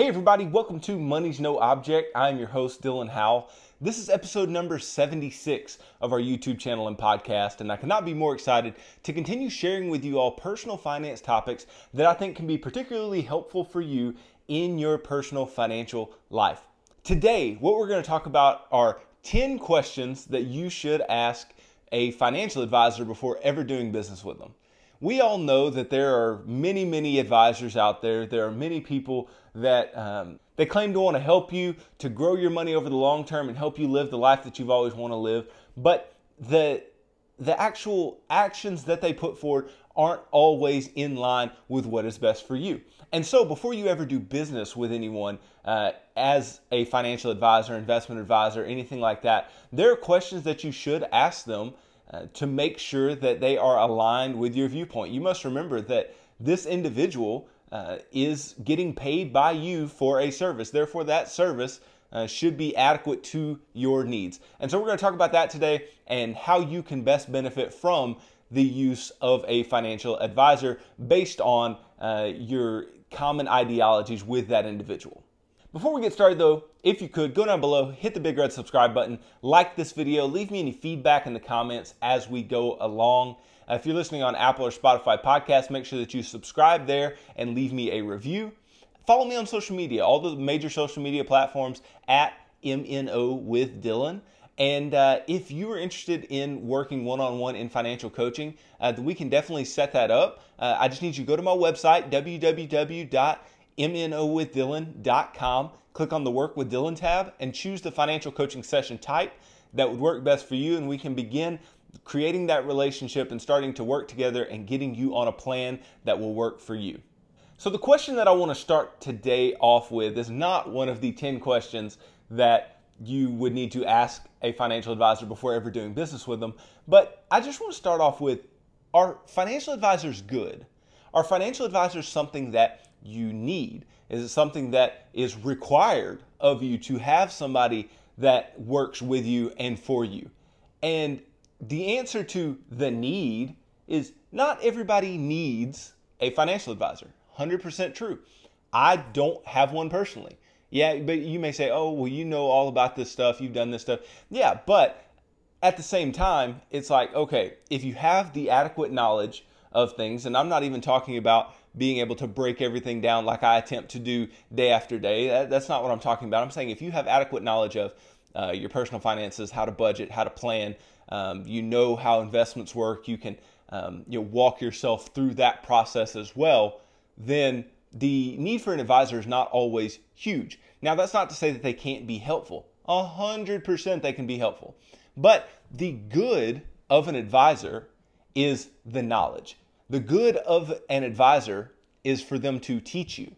Hey, everybody, welcome to Money's No Object. I'm your host, Dylan Howell. This is episode number 76 of our YouTube channel and podcast, and I cannot be more excited to continue sharing with you all personal finance topics that I think can be particularly helpful for you in your personal financial life. Today, what we're going to talk about are 10 questions that you should ask a financial advisor before ever doing business with them we all know that there are many, many advisors out there. There are many people that um, they claim to want to help you to grow your money over the long term and help you live the life that you've always want to live. But the the actual actions that they put forward aren't always in line with what is best for you. And so, before you ever do business with anyone uh, as a financial advisor, investment advisor, anything like that, there are questions that you should ask them uh, to make sure that they are aligned with your viewpoint. You must remember that this individual uh, is getting paid by you for a service. Therefore, that service uh, should be adequate to your needs. And so, we're going to talk about that today and how you can best benefit from the use of a financial advisor based on uh, your common ideologies with that individual. Before we get started though, if you could, go down below, hit the big red subscribe button, like this video, leave me any feedback in the comments as we go along. Uh, if you're listening on Apple or Spotify podcasts, make sure that you subscribe there and leave me a review. Follow me on social media, all the major social media platforms at MNO with Dylan. And uh, if you are interested in working one on one in financial coaching, uh, we can definitely set that up. Uh, I just need you to go to my website, www mnowithdylan.com. Click on the Work with Dylan tab and choose the financial coaching session type that would work best for you, and we can begin creating that relationship and starting to work together and getting you on a plan that will work for you. So, the question that I want to start today off with is not one of the 10 questions that you would need to ask a financial advisor before ever doing business with them, but I just want to start off with are financial advisors good? Are financial advisors something that you need? Is it something that is required of you to have somebody that works with you and for you? And the answer to the need is not everybody needs a financial advisor. 100% true. I don't have one personally. Yeah, but you may say, oh, well, you know all about this stuff. You've done this stuff. Yeah, but at the same time, it's like, okay, if you have the adequate knowledge of things, and I'm not even talking about being able to break everything down like I attempt to do day after day. That, that's not what I'm talking about. I'm saying if you have adequate knowledge of uh, your personal finances, how to budget, how to plan, um, you know how investments work, you can um, you know, walk yourself through that process as well, then the need for an advisor is not always huge. Now, that's not to say that they can't be helpful. A hundred percent they can be helpful. But the good of an advisor is the knowledge. The good of an advisor is for them to teach you.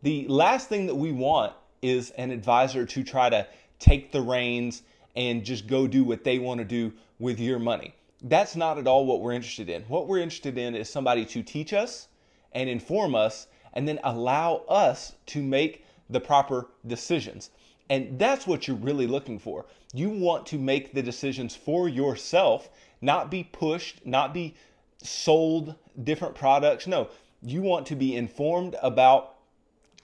The last thing that we want is an advisor to try to take the reins and just go do what they want to do with your money. That's not at all what we're interested in. What we're interested in is somebody to teach us and inform us and then allow us to make the proper decisions. And that's what you're really looking for. You want to make the decisions for yourself, not be pushed, not be sold different products. No, you want to be informed about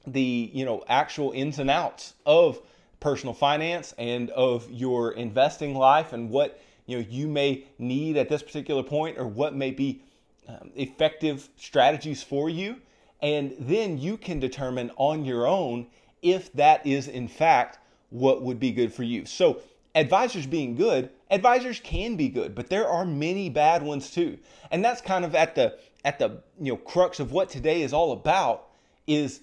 the, you know, actual ins and outs of personal finance and of your investing life and what, you know, you may need at this particular point or what may be um, effective strategies for you. And then you can determine on your own if that is in fact what would be good for you. So advisors being good, advisors can be good, but there are many bad ones too. And that's kind of at the at the you know crux of what today is all about is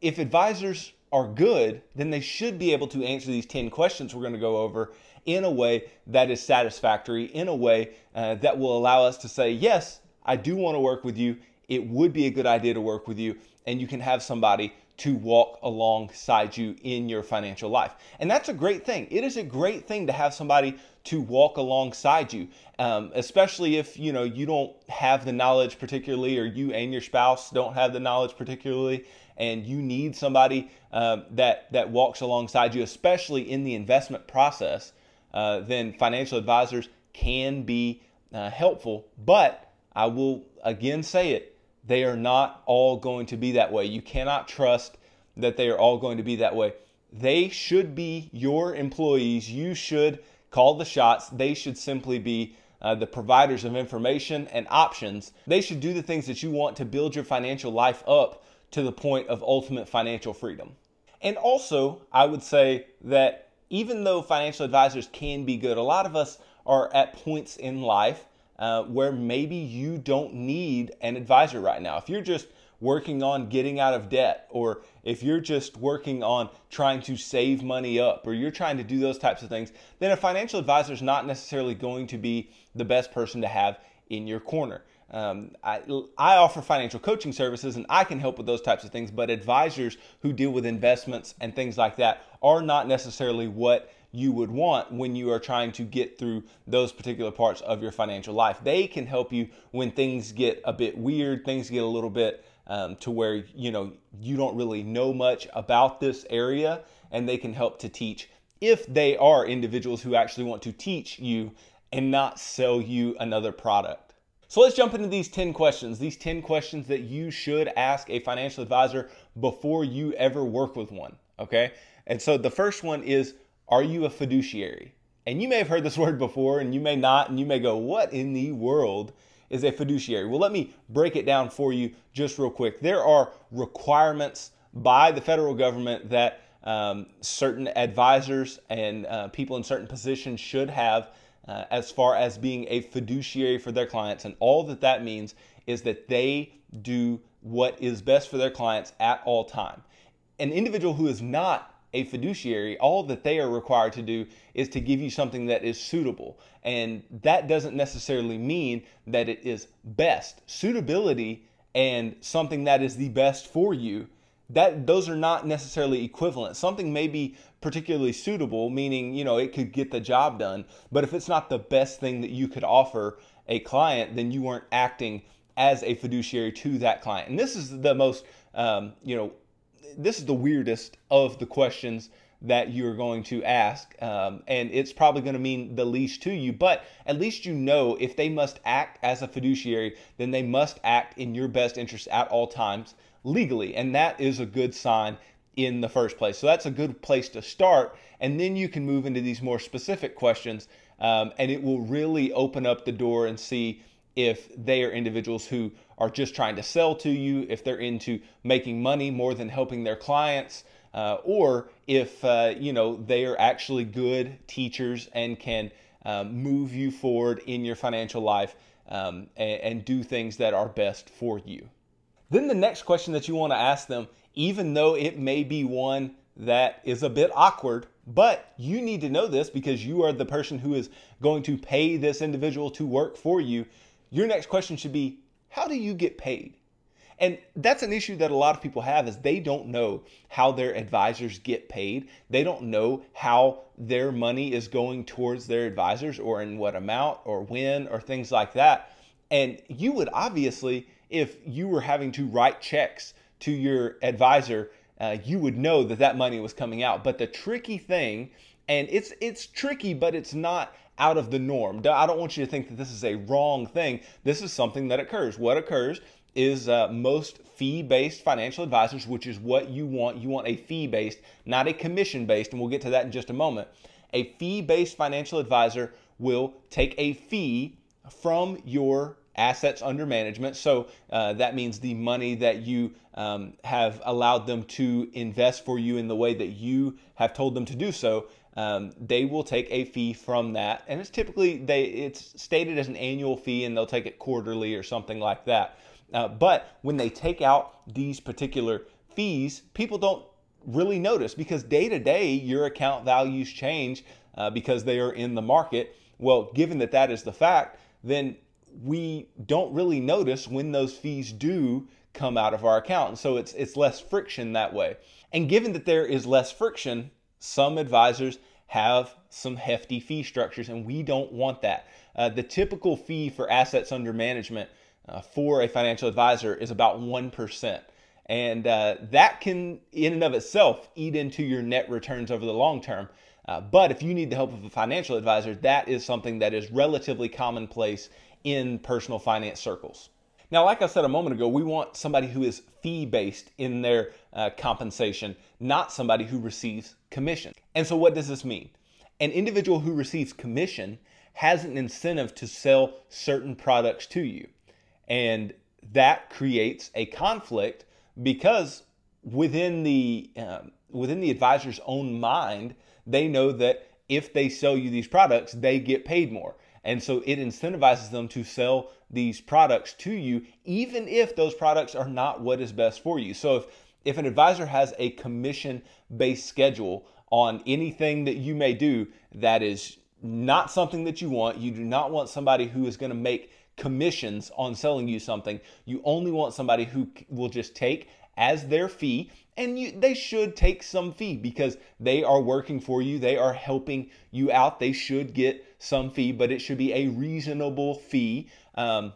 if advisors are good, then they should be able to answer these 10 questions we're going to go over in a way that is satisfactory, in a way uh, that will allow us to say, yes, I do want to work with you. It would be a good idea to work with you. And you can have somebody to walk alongside you in your financial life. And that's a great thing. It is a great thing to have somebody to walk alongside you, um, especially if you know you don't have the knowledge particularly, or you and your spouse don't have the knowledge particularly, and you need somebody um, that that walks alongside you, especially in the investment process. Uh, then financial advisors can be uh, helpful, but I will again say it they are not all going to be that way. You cannot trust that they are all going to be that way. They should be your employees. You should call the shots. They should simply be uh, the providers of information and options. They should do the things that you want to build your financial life up to the point of ultimate financial freedom. And also, I would say that even though financial advisors can be good, a lot of us are at points in life uh, where maybe you don't need an advisor right now. If you're just working on getting out of debt, or if you're just working on trying to save money up, or you're trying to do those types of things, then a financial advisor is not necessarily going to be the best person to have in your corner. Um, I, I offer financial coaching services and I can help with those types of things, but advisors who deal with investments and things like that are not necessarily what you would want when you are trying to get through those particular parts of your financial life. They can help you when things get a bit weird, things get a little bit um, to where you know you don't really know much about this area, and they can help to teach if they are individuals who actually want to teach you and not sell you another product. So let's jump into these 10 questions. These 10 questions that you should ask a financial advisor before you ever work with one. Okay. And so the first one is Are you a fiduciary? And you may have heard this word before and you may not, and you may go, What in the world is a fiduciary? Well, let me break it down for you just real quick. There are requirements by the federal government that um, certain advisors and uh, people in certain positions should have uh, as far as being a fiduciary for their clients. And all that that means is that they do what is best for their clients at all time. An individual who is not a fiduciary, all that they are required to do is to give you something that is suitable. And that doesn't necessarily mean that it is best. Suitability and something that is the best for you, that those are not necessarily equivalent. Something may be particularly suitable, meaning, you know, it could get the job done, but if it's not the best thing that you could offer a client, then you weren't acting as a fiduciary to that client. And this is the most um, you know, this is the weirdest of the questions that you're going to ask. Um, and it's probably going to mean the least to you, but at least you know if they must act as a fiduciary, then they must act in your best interest at all times legally. And that is a good sign in the first place. So that's a good place to start. And then you can move into these more specific questions, um, and it will really open up the door and see if they are individuals who are just trying to sell to you, if they're into making money more than helping their clients, uh, or if uh, you know they are actually good teachers and can um, move you forward in your financial life um, and, and do things that are best for you. Then the next question that you want to ask them, even though it may be one that is a bit awkward, but you need to know this because you are the person who is going to pay this individual to work for you. Your next question should be how do you get paid? And that's an issue that a lot of people have is they don't know how their advisors get paid. They don't know how their money is going towards their advisors or in what amount or when or things like that. And you would obviously, if you were having to write checks to your advisor, uh, you would know that that money was coming out. But the tricky thing, and it's it's tricky, but it's not out of the norm. I don't want you to think that this is a wrong thing. This is something that occurs. What occurs is uh, most fee based financial advisors, which is what you want. You want a fee based, not a commission based, and we'll get to that in just a moment. A fee based financial advisor will take a fee from your assets under management. So uh, that means the money that you um, have allowed them to invest for you in the way that you have told them to do so um, they will take a fee from that, and it's typically they it's stated as an annual fee, and they'll take it quarterly or something like that. Uh, but when they take out these particular fees, people don't really notice because day to day your account values change uh, because they are in the market. Well, given that that is the fact, then we don't really notice when those fees do come out of our account. And so it's it's less friction that way. And given that there is less friction, some advisors have some hefty fee structures, and we don't want that. Uh, the typical fee for assets under management uh, for a financial advisor is about 1%. And uh, that can, in and of itself, eat into your net returns over the long term. Uh, but if you need the help of a financial advisor, that is something that is relatively commonplace in personal finance circles. Now, like I said a moment ago, we want somebody who is fee based in their uh, compensation, not somebody who receives commission. And so, what does this mean? An individual who receives commission has an incentive to sell certain products to you. And that creates a conflict because within the um, within the advisor's own mind, they know that if they sell you these products, they get paid more. And so it incentivizes them to sell these products to you, even if those products are not what is best for you. So if, if an advisor has a commission based schedule on anything that you may do that is not something that you want, you do not want somebody who is going to make commissions on selling you something. You only want somebody who will just take as their fee and you, they should take some fee because they are working for you they are helping you out they should get some fee but it should be a reasonable fee. Um,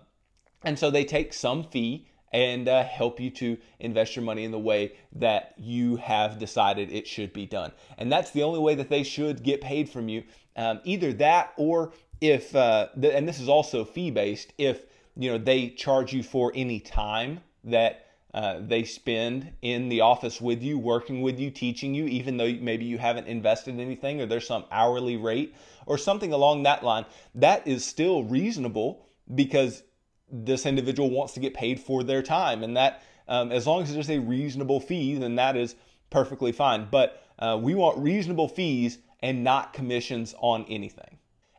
and so they take some fee and uh, help you to invest your money in the way that you have decided it should be done. And that's the only way that they should get paid from you. Um, either that or if uh, the, and this is also fee based if you know they charge you for any time that uh, they spend in the office with you, working with you, teaching you, even though maybe you haven't invested anything or there's some hourly rate or something along that line. That is still reasonable because this individual wants to get paid for their time. And that, um, as long as there's a reasonable fee, then that is perfectly fine. But uh, we want reasonable fees and not commissions on anything.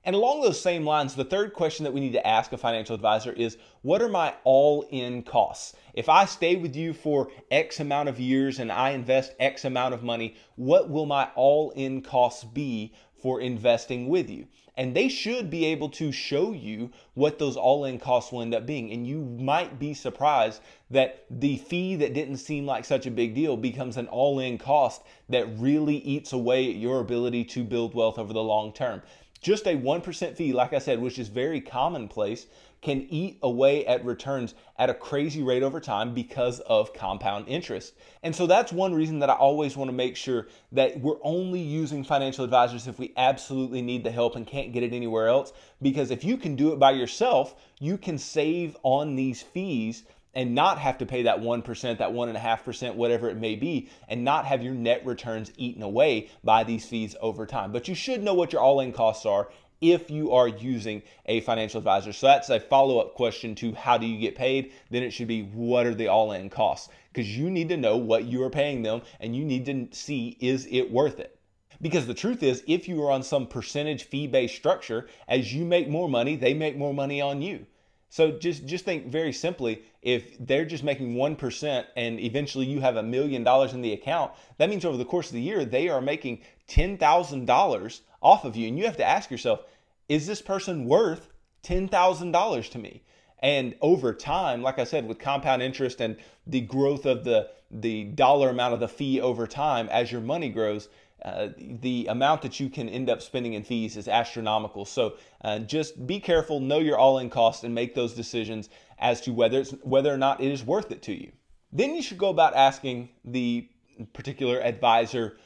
And along those same lines, the third question that we need to ask a financial advisor is what are my all in costs? If I stay with you for X amount of years and I invest X amount of money, what will my all in costs be for investing with you? And they should be able to show you what those all in costs will end up being. And you might be surprised that the fee that didn't seem like such a big deal becomes an all in cost that really eats away at your ability to build wealth over the long term. Just a 1% fee, like I said, which is very commonplace, can eat away at returns at a crazy rate over time because of compound interest. And so that's one reason that I always want to make sure that we're only using financial advisors if we absolutely need the help and can't get it anywhere else. Because if you can do it by yourself, you can save on these fees and not have to pay that 1%, that 1.5%, whatever it may be, and not have your net returns eaten away by these fees over time. But you should know what your all in costs are if you are using a financial advisor. So that's a follow up question to how do you get paid? Then it should be what are the all in costs? Because you need to know what you are paying them and you need to see is it worth it? Because the truth is, if you are on some percentage fee based structure, as you make more money, they make more money on you. So just just think very simply, if they're just making 1% and eventually you have a million dollars in the account, that means over the course of the year they are making $10,000 off of you and you have to ask yourself, is this person worth $10,000 to me? And over time, like I said, with compound interest and the growth of the the dollar amount of the fee over time as your money grows, uh, the amount that you can end up spending in fees is astronomical. So uh, just be careful, know your all-in cost, and make those decisions as to whether it's, whether or not it is worth it to you. Then you should go about asking the particular advisor,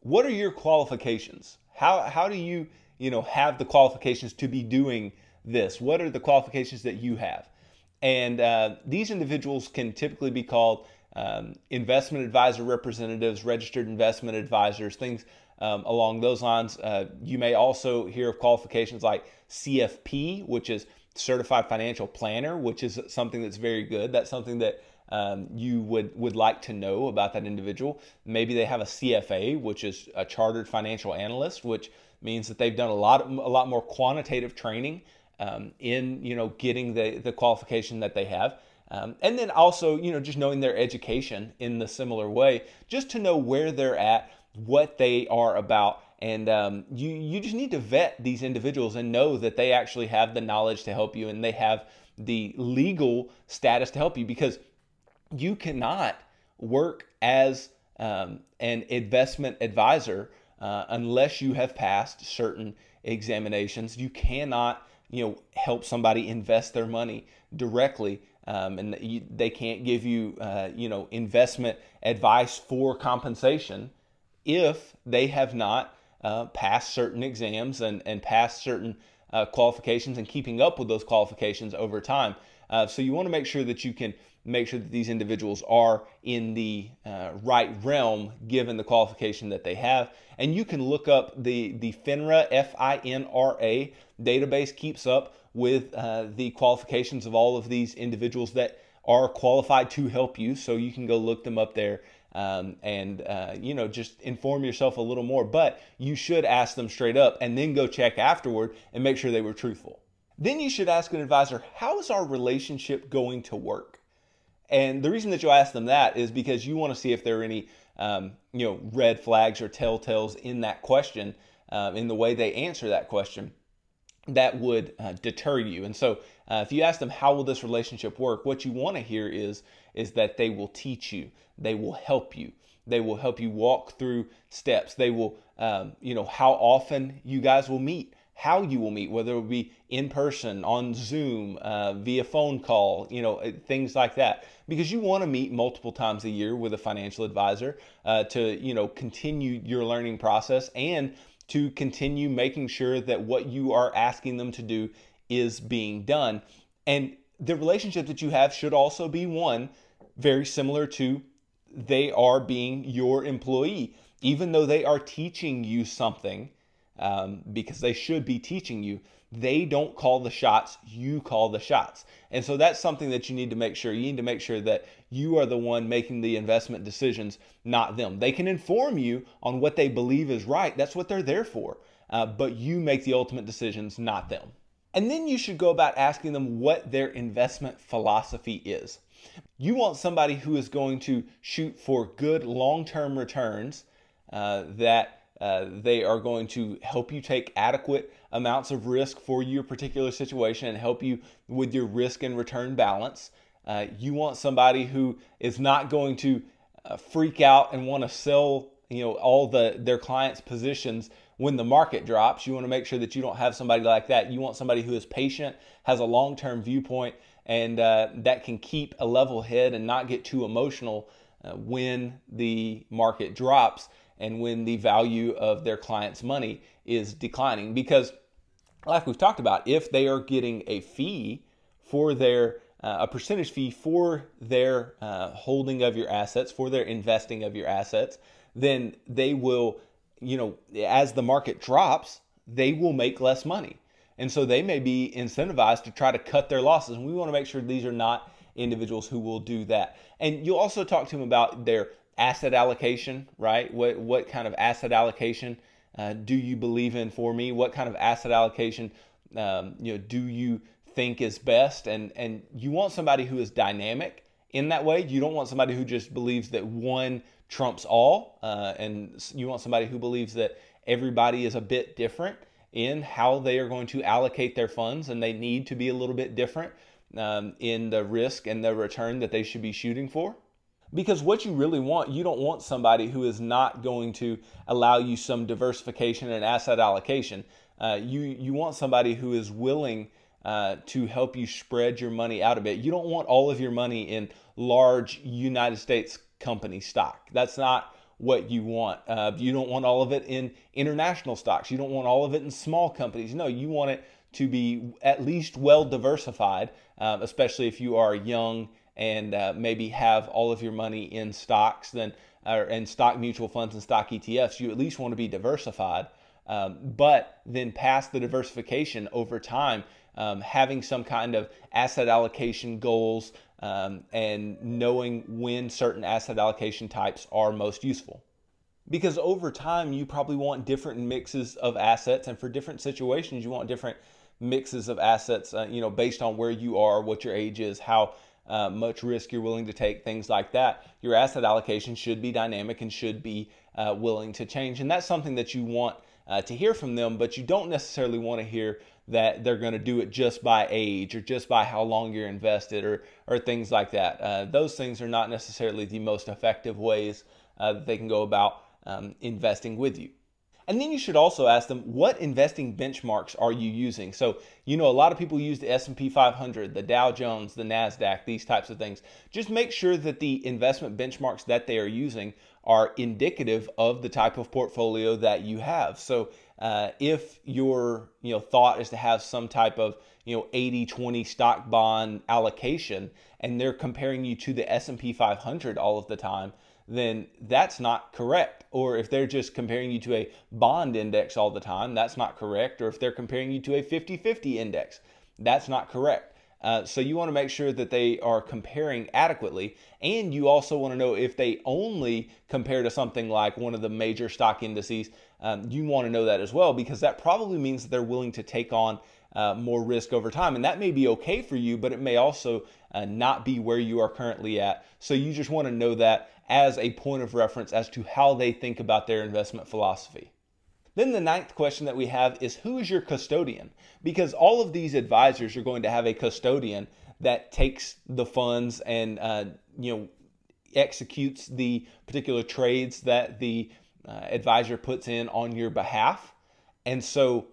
what are your qualifications? How how do you you know have the qualifications to be doing this? What are the qualifications that you have? And uh, these individuals can typically be called um, investment advisor representatives, registered investment advisors, things um, along those lines. Uh, you may also hear of qualifications like CFP, which is Certified Financial Planner, which is something that's very good. That's something that um, you would would like to know about that individual. Maybe they have a CFA, which is a Chartered Financial Analyst, which means that they've done a lot of, a lot more quantitative training um, in you know getting the the qualification that they have. Um, and then also, you know, just knowing their education in the similar way, just to know where they're at, what they are about, and um, you you just need to vet these individuals and know that they actually have the knowledge to help you and they have the legal status to help you because you cannot work as um, an investment advisor uh, unless you have passed certain examinations. You cannot you know help somebody invest their money directly um, and you, they can't give you, uh, you know, investment advice for compensation if they have not uh, passed certain exams and, and passed certain uh, qualifications and keeping up with those qualifications over time. Uh, so you want to make sure that you can make sure that these individuals are in the uh, right realm given the qualification that they have. And you can look up the, the FINRA, F I N R A database, keeps up with uh, the qualifications of all of these individuals that are qualified to help you. So you can go look them up there. Um, and uh, you know just inform yourself a little more but you should ask them straight up and then go check afterward and make sure they were truthful then you should ask an advisor how is our relationship going to work? And the reason that you'll ask them that is because you want to see if there are any, um, you know, red flags or telltales in that question, um, in the way they answer that question, that would uh, deter you. And so, uh, if you ask them how will this relationship work, what you want to hear is is that they will teach you, they will help you, they will help you walk through steps. They will, um, you know, how often you guys will meet how you will meet, whether it will be in person, on Zoom, uh, via phone call, you know, uh, things like that. Because you want to meet multiple times a year with a financial advisor uh, to, you know, continue your learning process and to continue making sure that what you are asking them to do is being done. And the relationship that you have should also be one very similar to they are being your employee. Even though they are teaching you something, um, because they should be teaching you. They don't call the shots, you call the shots. And so that's something that you need to make sure. You need to make sure that you are the one making the investment decisions, not them. They can inform you on what they believe is right, that's what they're there for. Uh, but you make the ultimate decisions, not them. And then you should go about asking them what their investment philosophy is. You want somebody who is going to shoot for good long term returns uh, that uh, they are going to help you take adequate amounts of risk for your particular situation and help you with your risk and return balance. Uh, you want somebody who is not going to uh, freak out and want to sell, you know, all the their clients' positions when the market drops. You want to make sure that you don't have somebody like that. You want somebody who is patient, has a long-term viewpoint, and uh, that can keep a level head and not get too emotional uh, when the market drops and when the value of their client's money is declining. Because, like we've talked about, if they are getting a fee for their uh, a percentage fee for their uh, holding of your assets, for their investing of your assets, then they will, you know, as the market drops, they will make less money. And so they may be incentivized to try to cut their losses. And we want to make sure these are not individuals who will do that. And you'll also talk to them about their asset allocation, right? What what kind of asset allocation uh, do you believe in for me? What kind of asset allocation um, you know do you think is best? And and you want somebody who is dynamic in that way. You don't want somebody who just believes that one trumps all, uh, and you want somebody who believes that everybody is a bit different in how they are going to allocate their funds, and they need to be a little bit different um, in the risk and the return that they should be shooting for. Because what you really want, you don't want somebody who is not going to allow you some diversification and asset allocation. Uh, you you want somebody who is willing uh, to help you spread your money out a bit. You don't want all of your money in large United States company stock. That's not what you want. Uh, you don't want all of it in international stocks. You don't want all of it in small companies. No, you want it to be at least well diversified, um, especially if you are young and uh, maybe have all of your money in stocks then or in stock mutual funds and stock ETFs. You at least want to be diversified, um, but then past the diversification over time, um, having some kind of asset allocation goals um, and knowing when certain asset allocation types are most useful. Because over time, you probably want different mixes of assets, and for different situations, you want different mixes of assets. Uh, you know, based on where you are, what your age is, how uh, much risk you're willing to take, things like that. Your asset allocation should be dynamic and should be uh, willing to change. And that's something that you want uh, to hear from them, but you don't necessarily want to hear that they're going to do it just by age or just by how long you're invested or, or things like that. Uh, those things are not necessarily the most effective ways uh, that they can go about um, investing with you. And then you should also ask them what investing benchmarks are you using? So, you know, a lot of people use the S&P 500, the Dow Jones, the Nasdaq, these types of things. Just make sure that the investment benchmarks that they are using are indicative of the type of portfolio that you have. So, uh, if your you know thought is to have some type of you know 80 20 stock bond allocation and they're comparing you to the S&P 500 all of the time then that's not correct or if they're just comparing you to a bond index all the time that's not correct or if they're comparing you to a 50-50 index that's not correct uh, so you want to make sure that they are comparing adequately, and you also want to know if they only compare to something like one of the major stock indices. Um, you want to know that as well because that probably means that they're willing to take on uh, more risk over time, and that may be okay for you, but it may also uh, not be where you are currently at. So you just want to know that as a point of reference as to how they think about their investment philosophy. Then the ninth question that we have is who is your custodian? Because all of these advisors are going to have a custodian that takes the funds and uh, you know executes the particular trades that the uh, advisor puts in on your behalf. And so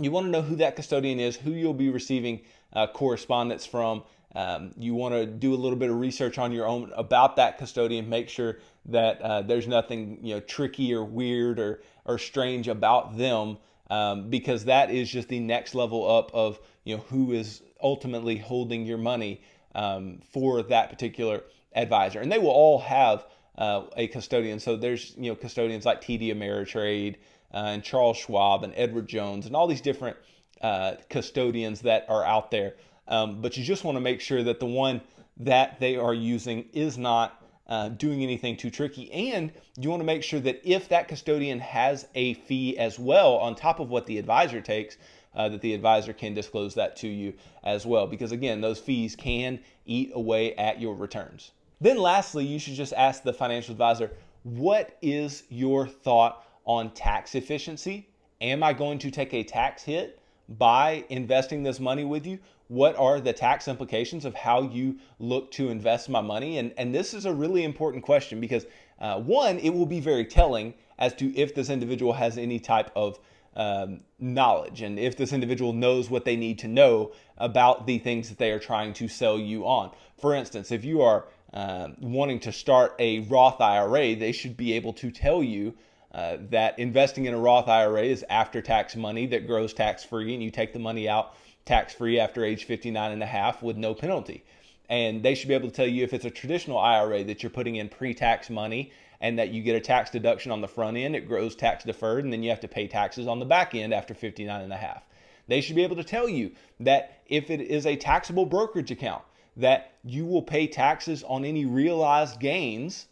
you want to know who that custodian is, who you'll be receiving uh, correspondence from. Um, you want to do a little bit of research on your own about that custodian. Make sure that uh, there's nothing you know tricky or weird or or strange about them um, because that is just the next level up of you know who is ultimately holding your money um, for that particular advisor and they will all have uh, a custodian so there's you know custodians like TD Ameritrade uh, and Charles Schwab and Edward Jones and all these different uh, custodians that are out there um, but you just want to make sure that the one that they are using is not uh, doing anything too tricky. And you want to make sure that if that custodian has a fee as well on top of what the advisor takes, uh, that the advisor can disclose that to you as well. Because again, those fees can eat away at your returns. Then, lastly, you should just ask the financial advisor what is your thought on tax efficiency? Am I going to take a tax hit by investing this money with you? What are the tax implications of how you look to invest my money? And, and this is a really important question because, uh, one, it will be very telling as to if this individual has any type of um, knowledge and if this individual knows what they need to know about the things that they are trying to sell you on. For instance, if you are uh, wanting to start a Roth IRA, they should be able to tell you uh, that investing in a Roth IRA is after tax money that grows tax free and you take the money out tax free after age 59 and a half with no penalty. And they should be able to tell you if it's a traditional IRA that you're putting in pre tax money and that you get a tax deduction on the front end, it grows tax deferred, and then you have to pay taxes on the back end after 59 and a half. They should be able to tell you that if it is a taxable brokerage account, that you will pay taxes on any realized gains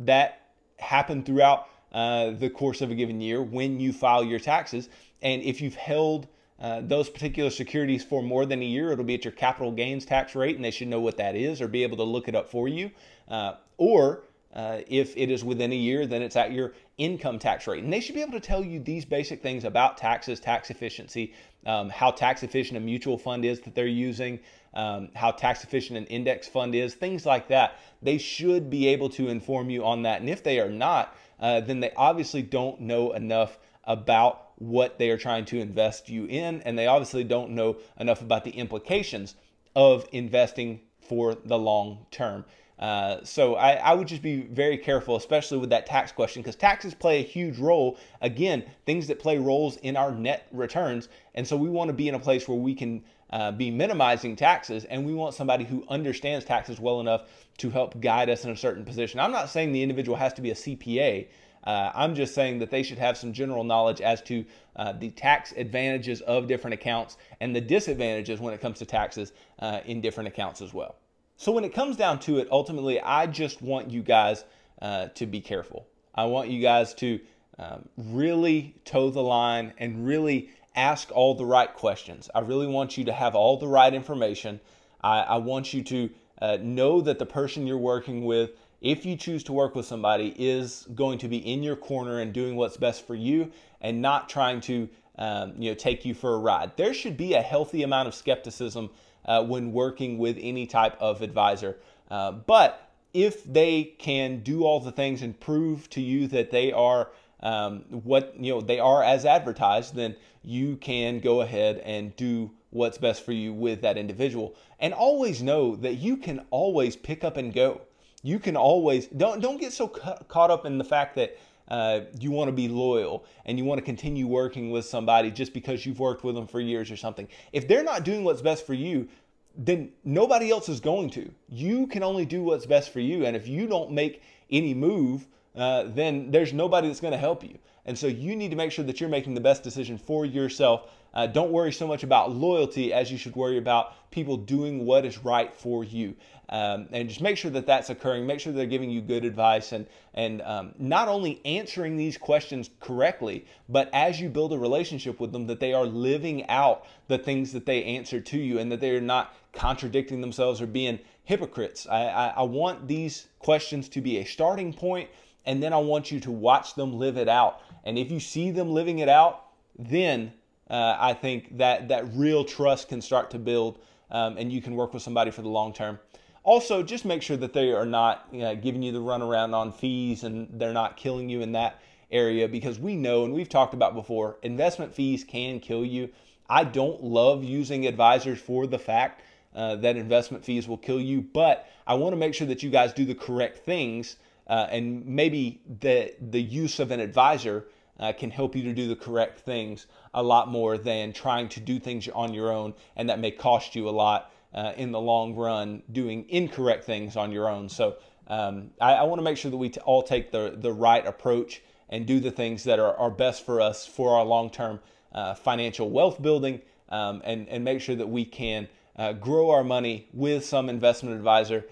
that happen throughout uh, the course of a given year when you file your taxes. And if you've held uh, those particular securities for more than a year, it'll be at your capital gains tax rate, and they should know what that is or be able to look it up for you. Uh, or uh, if it is within a year, then it's at your income tax rate. And they should be able to tell you these basic things about taxes, tax efficiency, um, how tax efficient a mutual fund is that they're using, um, how tax efficient an index fund is, things like that. They should be able to inform you on that. And if they are not, uh, then they obviously don't know enough about what they are trying to invest you in, and they obviously don't know enough about the implications of investing for the long term. Uh, so I, I, would just be very careful, especially with that tax question, because taxes play a huge role. Again, things that play roles in our net returns, and so we want to be in a place where we can uh, be minimizing taxes, and we want somebody who understands taxes well enough to help guide us in a certain position. I'm not saying the individual has to be a CPA. Uh, I'm just saying that they should have some general knowledge as to uh, the tax advantages of different accounts and the disadvantages when it comes to taxes uh, in different accounts as well. So, when it comes down to it, ultimately, I just want you guys uh, to be careful. I want you guys to um, really toe the line and really ask all the right questions. I really want you to have all the right information. I, I want you to uh, know that the person you're working with if you choose to work with somebody, is going to be in your corner and doing what's best for you and not trying to um, you know take you for a ride. There should be a healthy amount of skepticism uh, when working with any type of advisor. Uh, but if they can do all the things and prove to you that they are um, what you know they are as advertised, then you can go ahead and do what's best for you with that individual. And always know that you can always pick up and go you can always don't don't get so ca- caught up in the fact that uh, you want to be loyal and you want to continue working with somebody just because you've worked with them for years or something. If they're not doing what's best for you, then nobody else is going to. You can only do what's best for you. And if you don't make any move, uh, then there's nobody that's going to help you. And so you need to make sure that you're making the best decision for yourself. Uh, don't worry so much about loyalty as you should worry about people doing what is right for you. Um, and just make sure that that's occurring. Make sure they're giving you good advice and and um, not only answering these questions correctly, but as you build a relationship with them, that they are living out the things that they answer to you, and that they are not contradicting themselves or being hypocrites. I, I, I want these questions to be a starting point, and then I want you to watch them live it out. And if you see them living it out, then uh, I think that that real trust can start to build, um, and you can work with somebody for the long term. Also, just make sure that they are not you know, giving you the runaround on fees and they're not killing you in that area because we know and we've talked about before investment fees can kill you. I don't love using advisors for the fact uh, that investment fees will kill you, but I want to make sure that you guys do the correct things. Uh, and maybe the the use of an advisor uh, can help you to do the correct things a lot more than trying to do things on your own, and that may cost you a lot uh, in the long run doing incorrect things on your own. So um, I, I want to make sure that we t- all take the the right approach and do the things that are, are best for us for our long term uh, financial wealth building, um, and and make sure that we can uh, grow our money with some investment advisor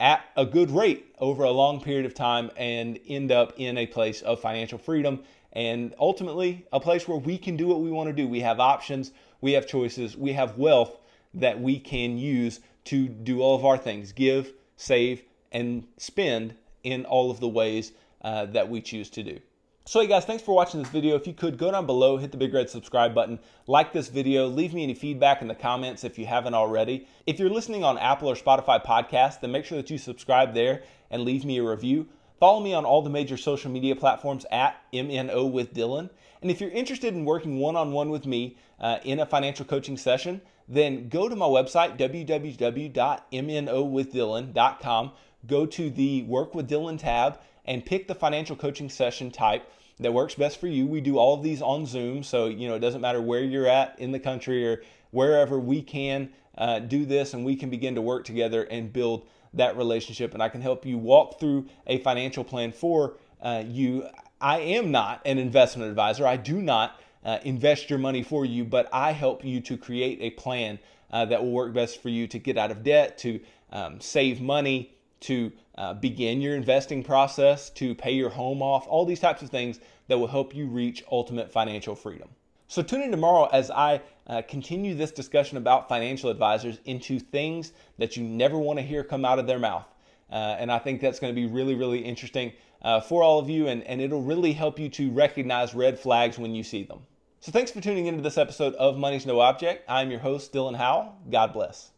at a good rate over a long period of time and end up in a place of financial freedom and ultimately a place where we can do what we want to do. We have options, we have choices, we have wealth that we can use to do all of our things give, save, and spend in all of the ways uh, that we choose to do. So hey guys, thanks for watching this video. If you could, go down below, hit the big red subscribe button, like this video, leave me any feedback in the comments if you haven't already. If you're listening on Apple or Spotify podcasts, then make sure that you subscribe there and leave me a review. Follow me on all the major social media platforms at MNO with Dylan. And if you're interested in working one-on-one with me uh, in a financial coaching session, then go to my website, www.mnowithdylan.com. Go to the Work with Dylan tab and pick the financial coaching session type that works best for you. We do all of these on Zoom, so you know it doesn't matter where you're at in the country or wherever we can uh, do this, and we can begin to work together and build that relationship. And I can help you walk through a financial plan for uh, you. I am not an investment advisor. I do not uh, invest your money for you, but I help you to create a plan uh, that will work best for you to get out of debt, to um, save money, to uh, begin your investing process, to pay your home off, all these types of things that will help you reach ultimate financial freedom. So, tune in tomorrow as I uh, continue this discussion about financial advisors into things that you never want to hear come out of their mouth. Uh, and I think that's going to be really, really interesting uh, for all of you, and, and it'll really help you to recognize red flags when you see them. So, thanks for tuning into this episode of Money's No Object. I'm your host, Dylan Howell. God bless.